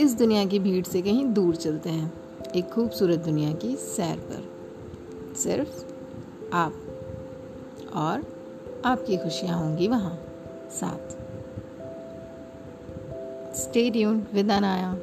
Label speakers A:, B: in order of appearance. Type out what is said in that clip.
A: इस दुनिया की भीड़ से कहीं दूर चलते हैं, एक खूबसूरत दुनिया की सैर पर। सिर्फ़ आप और आपकी खुशियाँ होंगी वहाँ, साथ। स्टेडियम विदानाया